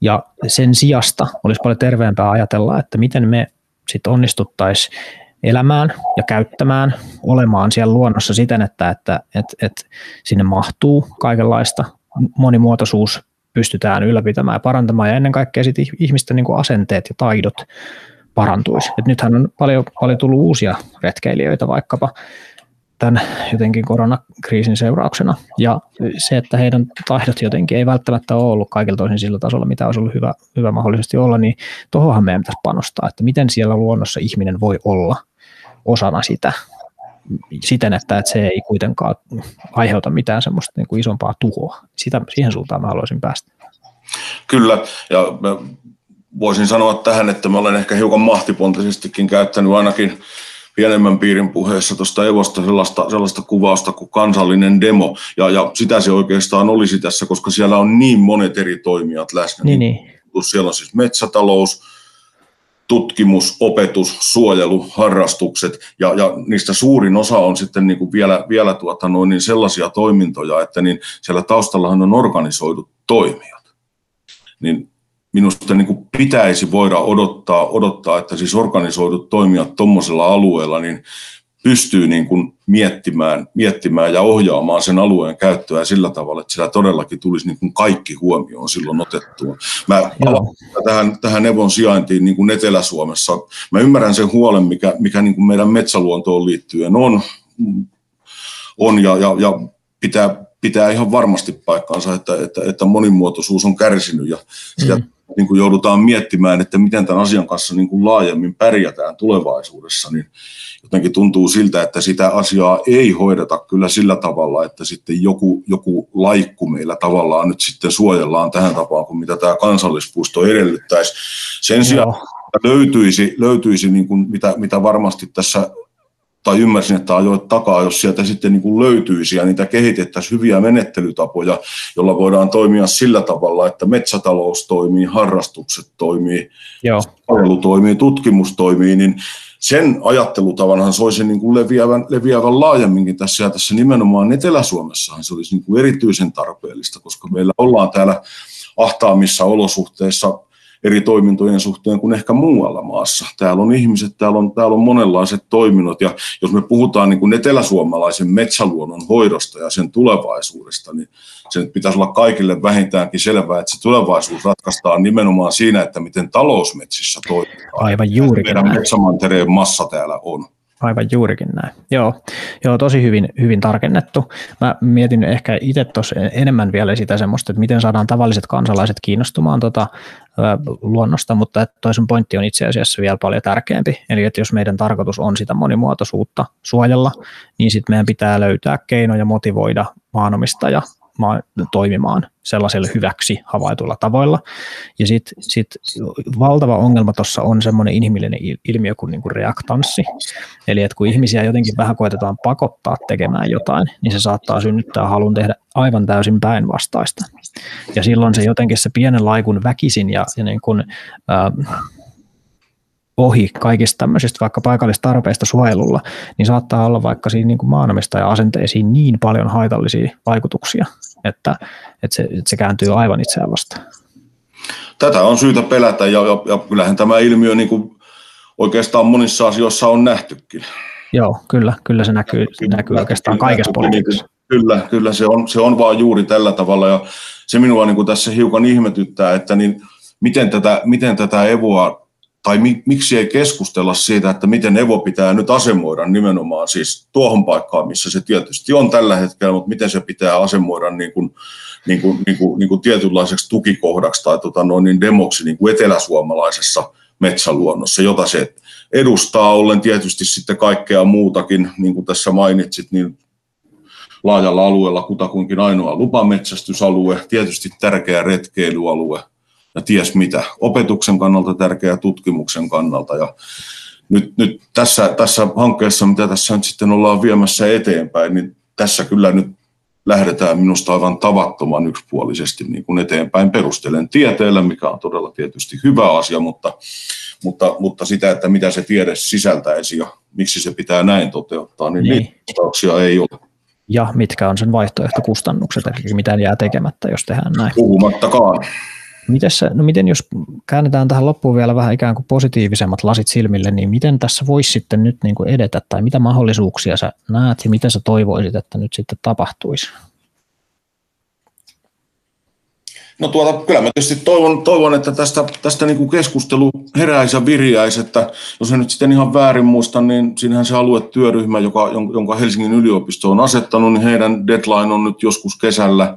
Ja sen sijasta olisi paljon terveempää ajatella, että miten me sitten onnistuttaisiin elämään ja käyttämään, olemaan siellä luonnossa siten, että, että, että, että sinne mahtuu kaikenlaista. Monimuotoisuus pystytään ylläpitämään ja parantamaan ja ennen kaikkea sitten ihmisten niin kuin asenteet ja taidot parantuisi. Et nythän on paljon, paljon tullut uusia retkeilijöitä vaikkapa tämän jotenkin koronakriisin seurauksena. Ja se, että heidän taidot jotenkin ei välttämättä ole ollut kaikilta toisin sillä tasolla, mitä olisi ollut hyvä, hyvä mahdollisesti olla, niin tuohonhan meidän pitäisi panostaa, että miten siellä luonnossa ihminen voi olla osana sitä siten, että, että se ei kuitenkaan aiheuta mitään semmoista niin kuin isompaa tuhoa. Sitä, siihen suuntaan mä haluaisin päästä. Kyllä, ja voisin sanoa tähän, että mä olen ehkä hiukan mahtipontisestikin käyttänyt ainakin pienemmän piirin puheessa tuosta Evosta sellaista, sellaista kuvausta kuin kansallinen demo, ja, ja sitä se oikeastaan olisi tässä, koska siellä on niin monet eri toimijat läsnä. Niin, niin. Siellä on siis metsätalous, tutkimus, opetus, suojelu, harrastukset ja, ja niistä suurin osa on sitten niin kuin vielä, vielä tuota noin, niin sellaisia toimintoja, että niin siellä taustallahan on organisoidut toimijat. Niin minusta niin kuin pitäisi voida odottaa, odottaa, että siis organisoidut toimijat tuommoisella alueella niin pystyy niin kuin miettimään, miettimään ja ohjaamaan sen alueen käyttöä sillä tavalla, että sillä todellakin tulisi niin kuin kaikki huomioon silloin otettua. Mä tähän, tähän Evon sijaintiin niin kuin Etelä-Suomessa. Mä ymmärrän sen huolen, mikä, mikä niin kuin meidän metsäluontoon liittyen on, on ja, ja, ja pitää, pitää ihan varmasti paikkaansa, että, että, että monimuotoisuus on kärsinyt ja sitä mm niin kuin joudutaan miettimään, että miten tämän asian kanssa niin kuin laajemmin pärjätään tulevaisuudessa, niin jotenkin tuntuu siltä, että sitä asiaa ei hoideta kyllä sillä tavalla, että sitten joku, joku laikku meillä tavallaan nyt sitten suojellaan tähän tapaan kuin mitä tämä kansallispuisto edellyttäisi. Sen sijaan löytyisi, löytyisi niin kuin mitä, mitä varmasti tässä tai ymmärsin, että ajoit takaa, jos sieltä sitten niin kuin löytyisi ja niitä kehitettäisiin hyviä menettelytapoja, jolla voidaan toimia sillä tavalla, että metsätalous toimii, harrastukset toimii, palvelu toimii, tutkimus toimii, niin sen ajattelutavanhan soisi niin kuin leviävän, leviävän laajemminkin tässä ja tässä. Nimenomaan Etelä-Suomessahan se olisi niin kuin erityisen tarpeellista, koska meillä ollaan täällä ahtaamissa olosuhteissa eri toimintojen suhteen kuin ehkä muualla maassa. Täällä on ihmiset, täällä on, täällä on monenlaiset toiminnot ja jos me puhutaan niin kuin eteläsuomalaisen metsäluonnon hoidosta ja sen tulevaisuudesta, niin sen pitäisi olla kaikille vähintäänkin selvää, että se tulevaisuus ratkaistaan nimenomaan siinä, että miten talousmetsissä toimitaan. Aivan juuri. Meidän metsämantereen massa täällä on. Aivan juurikin näin. Joo, joo tosi hyvin, hyvin tarkennettu. Mä mietin ehkä itse tuossa enemmän vielä sitä semmoista, että miten saadaan tavalliset kansalaiset kiinnostumaan tota, luonnosta, mutta toisen pointti on itse asiassa vielä paljon tärkeämpi. Eli että jos meidän tarkoitus on sitä monimuotoisuutta suojella, niin sitten meidän pitää löytää keinoja motivoida maanomistaja toimimaan sellaisella hyväksi havaituilla tavoilla. Ja sitten sit valtava ongelma tuossa on semmoinen inhimillinen ilmiö kuin niinku reaktanssi. Eli että kun ihmisiä jotenkin vähän koetetaan pakottaa tekemään jotain, niin se saattaa synnyttää halun tehdä aivan täysin päinvastaista. Ja silloin se jotenkin se pienen laikun väkisin ja, ja niin kuin, äh, ohi kaikista tämmöisistä vaikka paikallista tarpeista suojelulla, niin saattaa olla vaikka siinä niin kuin maanomistaja-asenteisiin niin paljon haitallisia vaikutuksia, että, että, se, että se kääntyy aivan itseään vastaan. Tätä on syytä pelätä ja, ja, ja kyllähän tämä ilmiö niin kuin oikeastaan monissa asioissa on nähtykin. Joo, kyllä, kyllä se näkyy, näkyy, näkyy oikeastaan kaikessa politiikassa. Kyllä, kyllä se on, se on vaan juuri tällä tavalla ja se minua niin kuin tässä hiukan ihmetyttää, että niin miten tätä, miten tätä evoa tai mi, miksi ei keskustella siitä, että miten Evo pitää nyt asemoida nimenomaan siis tuohon paikkaan, missä se tietysti on tällä hetkellä, mutta miten se pitää asemoida niin kuin, niin kuin, niin kuin, niin kuin tietynlaiseksi tukikohdaksi tai tota noin, niin demoksi niin kuin eteläsuomalaisessa metsäluonnossa, jota se edustaa ollen tietysti sitten kaikkea muutakin, niin kuin tässä mainitsit, niin laajalla alueella kutakuinkin ainoa lupametsästysalue, tietysti tärkeä retkeilyalue, ja ties mitä. Opetuksen kannalta tärkeää, tutkimuksen kannalta. Ja nyt, nyt tässä, tässä hankkeessa, mitä tässä nyt sitten ollaan viemässä eteenpäin, niin tässä kyllä nyt lähdetään minusta aivan tavattoman yksipuolisesti niin kuin eteenpäin perustelen tieteellä, mikä on todella tietysti hyvä asia, mutta, mutta, mutta sitä, että mitä se tiede sisältäisi ja miksi se pitää näin toteuttaa, niin, niin. niitä vastauksia ei ole. Ja mitkä on sen vaihtoehtokustannukset, eli mitä jää tekemättä, jos tehdään näin. Puhumattakaan. Mites, no miten jos käännetään tähän loppuun vielä vähän ikään kuin positiivisemmat lasit silmille, niin miten tässä voisi sitten nyt niin kuin edetä, tai mitä mahdollisuuksia sä näet ja mitä sä toivoisit, että nyt sitten tapahtuisi? No tuota, kyllä mä tietysti toivon, toivon että tästä, tästä niin kuin keskustelu heräisi ja viriäisi, että jos en nyt sitten ihan väärin muista, niin siinähän se aluetyöryhmä, joka, jonka Helsingin yliopisto on asettanut, niin heidän deadline on nyt joskus kesällä.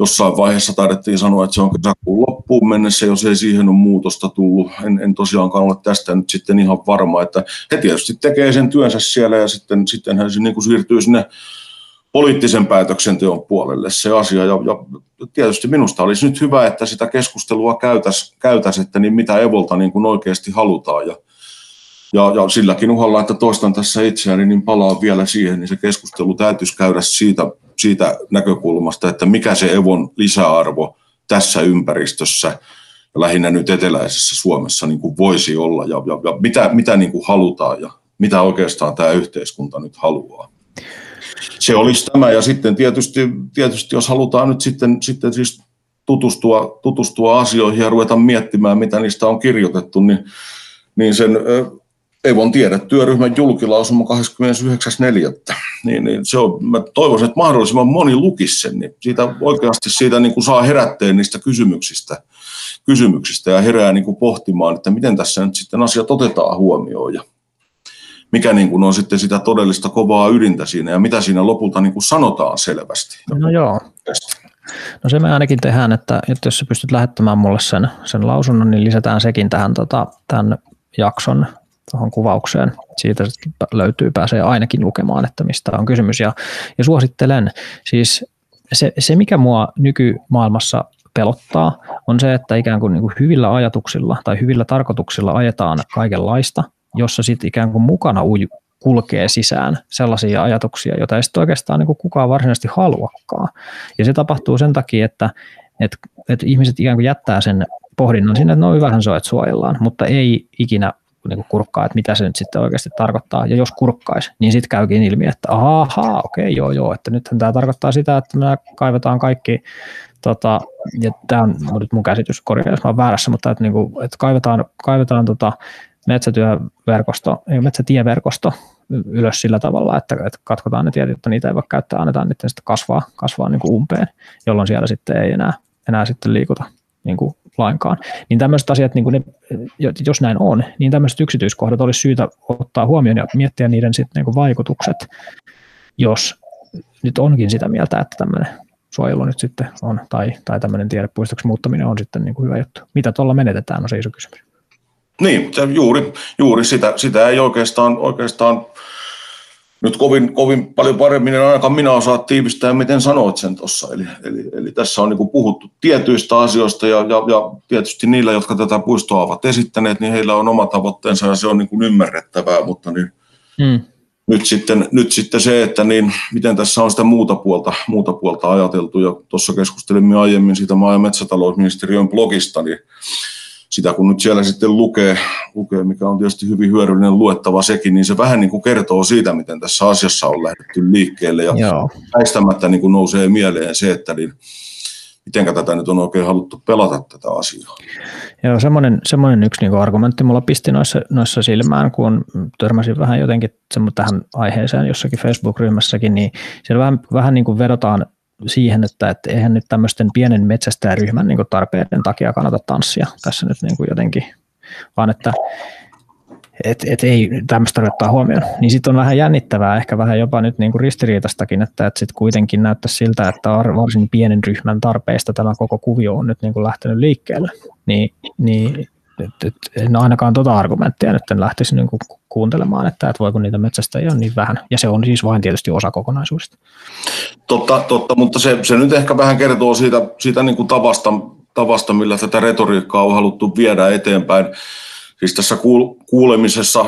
Jossain vaiheessa taidettiin sanoa, että se on kesäkuun loppuun mennessä, jos ei siihen ole muutosta tullut. En, en tosiaankaan ole tästä nyt sitten ihan varma, että he tietysti tekee sen työnsä siellä ja sitten, sitten hän niin kuin siirtyy sinne poliittisen päätöksenteon puolelle se asia. Ja, ja tietysti minusta olisi nyt hyvä, että sitä keskustelua käytäisiin, käytäis, että niin mitä Evolta niin kuin oikeasti halutaan. Ja, ja, ja silläkin uhalla, että toistan tässä itseäni, niin palaan vielä siihen, niin se keskustelu täytyisi käydä siitä, siitä näkökulmasta, että mikä se Evon lisäarvo tässä ympäristössä lähinnä nyt eteläisessä Suomessa niin kuin voisi olla ja, ja, ja mitä, mitä niin kuin halutaan ja mitä oikeastaan tämä yhteiskunta nyt haluaa se olisi tämä. Ja sitten tietysti, tietysti jos halutaan nyt sitten, sitten siis tutustua, tutustua asioihin ja ruveta miettimään, mitä niistä on kirjoitettu, niin, niin sen Evon tiedetyöryhmän julkilausuma 29.4. Niin, niin se on, mä toivoisin, että mahdollisimman moni lukisi sen, niin siitä oikeasti siitä niin kuin saa herätteen niistä kysymyksistä, kysymyksistä ja herää niin kuin pohtimaan, että miten tässä nyt sitten asiat otetaan huomioon ja mikä niin kuin on sitten sitä todellista kovaa ydintä siinä ja mitä siinä lopulta niin kuin sanotaan selvästi. No joo. No se me ainakin tehdään, että, että jos sä pystyt lähettämään mulle sen, sen lausunnon, niin lisätään sekin tähän tota, tämän jakson tuohon kuvaukseen. Siitä löytyy, pääsee ainakin lukemaan, että mistä on kysymys. Ja, ja suosittelen, siis se, se mikä mua nykymaailmassa pelottaa, on se, että ikään kuin, niin kuin hyvillä ajatuksilla tai hyvillä tarkoituksilla ajetaan kaikenlaista – jossa sitten ikään kuin mukana uju, kulkee sisään sellaisia ajatuksia, joita ei sitten oikeastaan niin kuin kukaan varsinaisesti haluakaan. Ja se tapahtuu sen takia, että, että, että ihmiset ikään kuin jättää sen pohdinnan sinne, että no hyvähän se on, että suojellaan, mutta ei ikinä niin kurkkaa, että mitä se nyt sitten oikeasti tarkoittaa. Ja jos kurkkaisi, niin sitten käykin ilmi, että ahaa, okei, joo, joo, että nythän tämä tarkoittaa sitä, että me kaivetaan kaikki, tota, ja tämä on nyt mun käsitys, korjaa jos mä olen väärässä, mutta että, niin kuin, että kaivetaan, kaivetaan tota, metsätyöverkosto, metsätieverkosto ylös sillä tavalla, että, että katkotaan ne tiet, että niitä ei voi käyttää, annetaan niiden sitten kasvaa, kasvaa niin kuin umpeen, jolloin siellä sitten ei enää, enää sitten liikuta niin kuin lainkaan. Niin tämmöiset asiat, niin kuin ne, jos näin on, niin tämmöiset yksityiskohdat olisi syytä ottaa huomioon ja miettiä niiden sitten niin kuin vaikutukset, jos nyt onkin sitä mieltä, että tämmöinen suojelu nyt sitten on, tai, tai tämmöinen tiedepuistoksi muuttaminen on sitten niin kuin hyvä juttu. Mitä tuolla menetetään, on se iso kysymys. Niin, se juuri, juuri sitä, sitä ei oikeastaan, oikeastaan nyt kovin, kovin paljon paremmin en ainakaan minä osaa tiivistää, miten sanoit sen tuossa. Eli, eli, eli, tässä on niin puhuttu tietyistä asioista ja, ja, ja tietysti niillä, jotka tätä puistoa ovat esittäneet, niin heillä on oma tavoitteensa ja se on niin kuin ymmärrettävää, mutta niin, hmm. nyt, sitten, nyt sitten se, että niin, miten tässä on sitä muuta puolta, muuta puolta ajateltu ja tuossa keskustelimme aiemmin siitä maa- ja metsätalousministeriön blogista, niin sitä kun nyt siellä sitten lukee, lukee, mikä on tietysti hyvin hyödyllinen luettava sekin, niin se vähän niin kuin kertoo siitä, miten tässä asiassa on lähdetty liikkeelle. Ja Joo. väistämättä niin kuin nousee mieleen se, että niin, miten tätä nyt on oikein haluttu pelata tätä asiaa. Joo, semmoinen, semmoinen yksi niin argumentti mulla pisti noissa, noissa silmään, kun törmäsin vähän jotenkin tähän aiheeseen jossakin Facebook-ryhmässäkin, niin siellä vähän, vähän niin kuin vedotaan siihen, että, että eihän nyt tämmöisten pienen metsästäjäryhmän niin tarpeiden takia kannata tanssia tässä nyt niin jotenkin, vaan että et, et ei tämmöistä ottaa huomioon. Niin sitten on vähän jännittävää, ehkä vähän jopa nyt niin kuin ristiriitastakin, että, että sitten kuitenkin näyttäisi siltä, että varsin pienen ryhmän tarpeista tämä koko kuvio on nyt niin kuin lähtenyt liikkeelle. Niin, niin et, et, en ainakaan tuota argumenttia nyt en lähtisi niin kuin kuuntelemaan, että, että voiko niitä metsästäjiä on niin vähän. Ja se on siis vain tietysti osa kokonaisuudesta. Totta, totta mutta se, se nyt ehkä vähän kertoo siitä, siitä niin kuin tavasta, tavasta, millä tätä retoriikkaa on haluttu viedä eteenpäin. siis tässä kuulemisessa,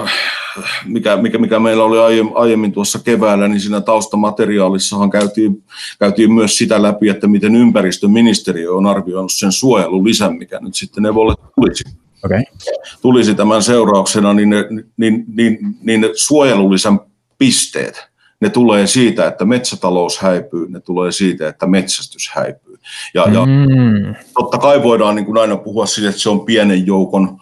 mikä, mikä, mikä meillä oli aiemmin tuossa keväällä, niin siinä taustamateriaalissahan käytiin, käytiin myös sitä läpi, että miten ympäristöministeriö on arvioinut sen suojelulisän, mikä nyt sitten Evolle tulisi. Okay. Tulisi tämän seurauksena, niin ne, niin, niin, niin ne suojelulisän pisteet, ne tulee siitä, että metsätalous häipyy, ne tulee siitä, että metsästys häipyy. Ja, mm. ja totta kai voidaan niin kuin aina puhua siitä, että se on pienen joukon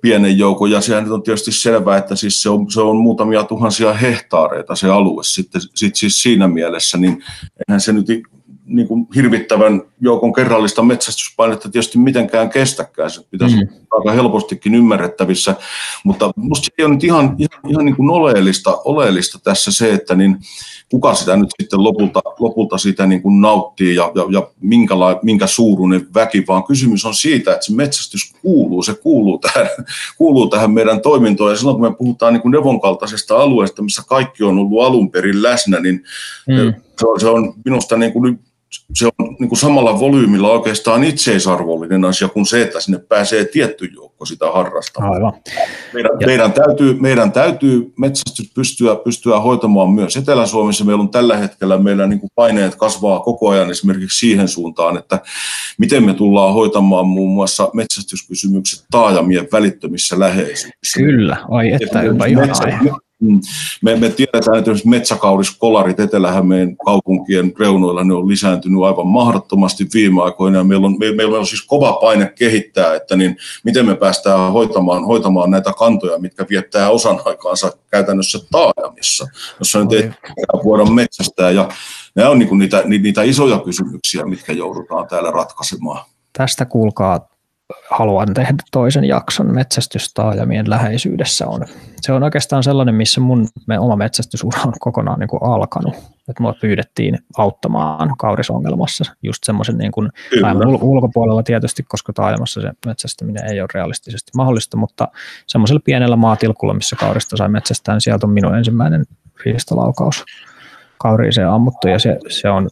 pienen joukon, ja sehän on tietysti selvää, että siis se, on, se on muutamia tuhansia hehtaareita se alue sitten sit siis siinä mielessä, niin eihän se nyt niin kuin hirvittävän joukon kerrallista metsästyspainetta tietysti mitenkään kestäkään. Se pitäisi mm. Aika helpostikin ymmärrettävissä, mutta minusta ei ole nyt ihan, ihan, ihan niin kuin oleellista, oleellista tässä se, että niin kuka sitä nyt sitten lopulta, lopulta sitä niin kuin nauttii ja, ja, ja minkä, minkä suuruinen väki, vaan kysymys on siitä, että se metsästys kuuluu, se kuuluu tähän, kuuluu tähän meidän toimintoon. Ja silloin kun me puhutaan niin kuin Nevon kaltaisesta alueesta, missä kaikki on ollut alun perin läsnä, niin mm. se, on, se on minusta niin kuin se on niin kuin samalla volyymilla oikeastaan itseisarvollinen asia kuin se, että sinne pääsee tietty joukko sitä harrastamaan. Aivan. Meidän, meidän, täytyy, meidän täytyy metsästys pystyä, pystyä hoitamaan myös Etelä-Suomessa. Meillä on tällä hetkellä meillä niin kuin paineet kasvaa koko ajan esimerkiksi siihen suuntaan, että miten me tullaan hoitamaan muun muassa metsästyskysymykset taajamien välittömissä läheisyyksissä. Kyllä, ai että, jopa ihan Mm. Me, me tiedetään, että metsäkauriskolarit Etelä-Hämeen kaupunkien reunoilla ne on lisääntynyt aivan mahdottomasti viime aikoina. Ja meillä, on, me, meillä on siis kova paine kehittää, että niin, miten me päästään hoitamaan, hoitamaan näitä kantoja, mitkä viettää osan aikaansa käytännössä taajamissa, jossa nyt ei voida metsästää. Ja nämä on niin niitä, niitä isoja kysymyksiä, mitkä joudutaan täällä ratkaisemaan. Tästä kuulkaa haluan tehdä toisen jakson metsästystaajamien läheisyydessä on. Se on oikeastaan sellainen, missä mun me oma metsästysura on kokonaan niin kuin alkanut. Että mua pyydettiin auttamaan kaurisongelmassa just semmoisen niin kuin ulkopuolella tietysti, koska taajamassa se metsästäminen ei ole realistisesti mahdollista, mutta semmoisella pienellä maatilkulla, missä kaurista sai metsästää, niin sieltä on minun ensimmäinen riistalaukaus kauriiseen ammuttu ja se, se on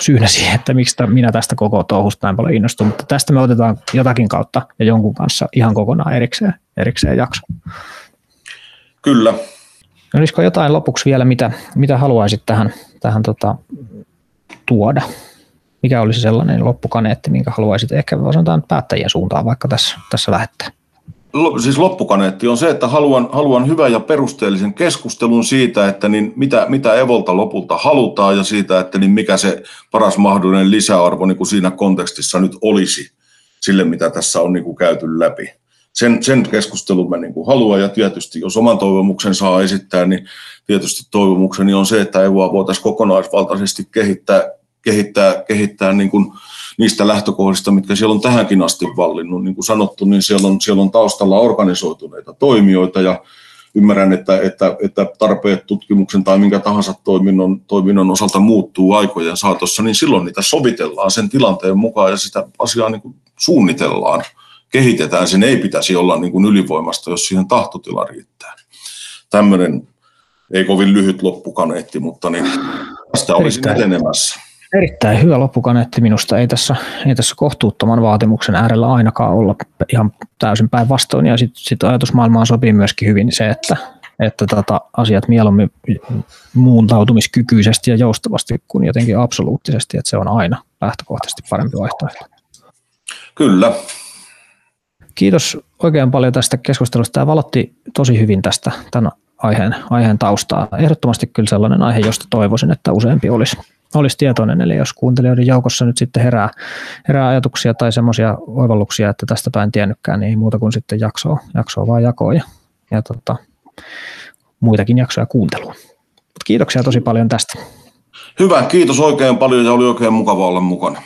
syynä siihen, että miksi minä tästä koko touhusta näin paljon innostun, mutta tästä me otetaan jotakin kautta ja jonkun kanssa ihan kokonaan erikseen, erikseen jakso. Kyllä. Olisiko jotain lopuksi vielä, mitä, mitä haluaisit tähän, tähän tota, tuoda? Mikä olisi sellainen loppukaneetti, minkä haluaisit ehkä sanotaan päättäjien suuntaan vaikka tässä, tässä lähettää? Siis loppukaneetti on se, että haluan, haluan hyvän ja perusteellisen keskustelun siitä, että niin mitä, mitä Evolta lopulta halutaan ja siitä, että niin mikä se paras mahdollinen lisäarvo niin kuin siinä kontekstissa nyt olisi sille, mitä tässä on niin kuin käyty läpi. Sen, sen keskustelun mä niin kuin haluan ja tietysti jos oman toivomuksen saa esittää, niin tietysti toivomukseni on se, että Evoa voitaisiin kokonaisvaltaisesti kehittää, kehittää, kehittää niin kuin niistä lähtökohdista, mitkä siellä on tähänkin asti vallinnut. Niin kuin sanottu, niin siellä on, siellä on taustalla organisoituneita toimijoita ja ymmärrän, että, että, että tarpeet tutkimuksen tai minkä tahansa toiminnon, toiminnon osalta muuttuu aikojen saatossa, niin silloin niitä sovitellaan sen tilanteen mukaan ja sitä asiaa niin kuin suunnitellaan, kehitetään. Sen ei pitäisi olla niin kuin ylivoimasta, jos siihen tahtotila riittää. Tämmöinen ei kovin lyhyt loppukaneetti, mutta niin tästä olisin etenemässä. Erittäin hyvä loppukaneetti minusta. Ei tässä, ei tässä kohtuuttoman vaatimuksen äärellä ainakaan olla ihan täysin päinvastoin. Ja sitten sit ajatusmaailmaan sopii myöskin hyvin se, että, että tota, asiat mieluummin muuntautumiskykyisesti ja joustavasti kuin jotenkin absoluuttisesti, että se on aina lähtökohtaisesti parempi vaihtoehto. Kyllä. Kiitos oikein paljon tästä keskustelusta. Tämä valotti tosi hyvin tästä tämän aiheen, aiheen taustaa. Ehdottomasti kyllä sellainen aihe, josta toivoisin, että useampi olisi olisi tietoinen, eli jos kuuntelijoiden joukossa nyt sitten herää, herää ajatuksia tai semmoisia oivalluksia, että tästä en tiennytkään, niin ei muuta kuin sitten jaksoa, jaksoa vaan jakoa ja, ja tota, muitakin jaksoja kuuntelua. Mut kiitoksia tosi paljon tästä. Hyvä, kiitos oikein paljon ja oli oikein mukava olla mukana.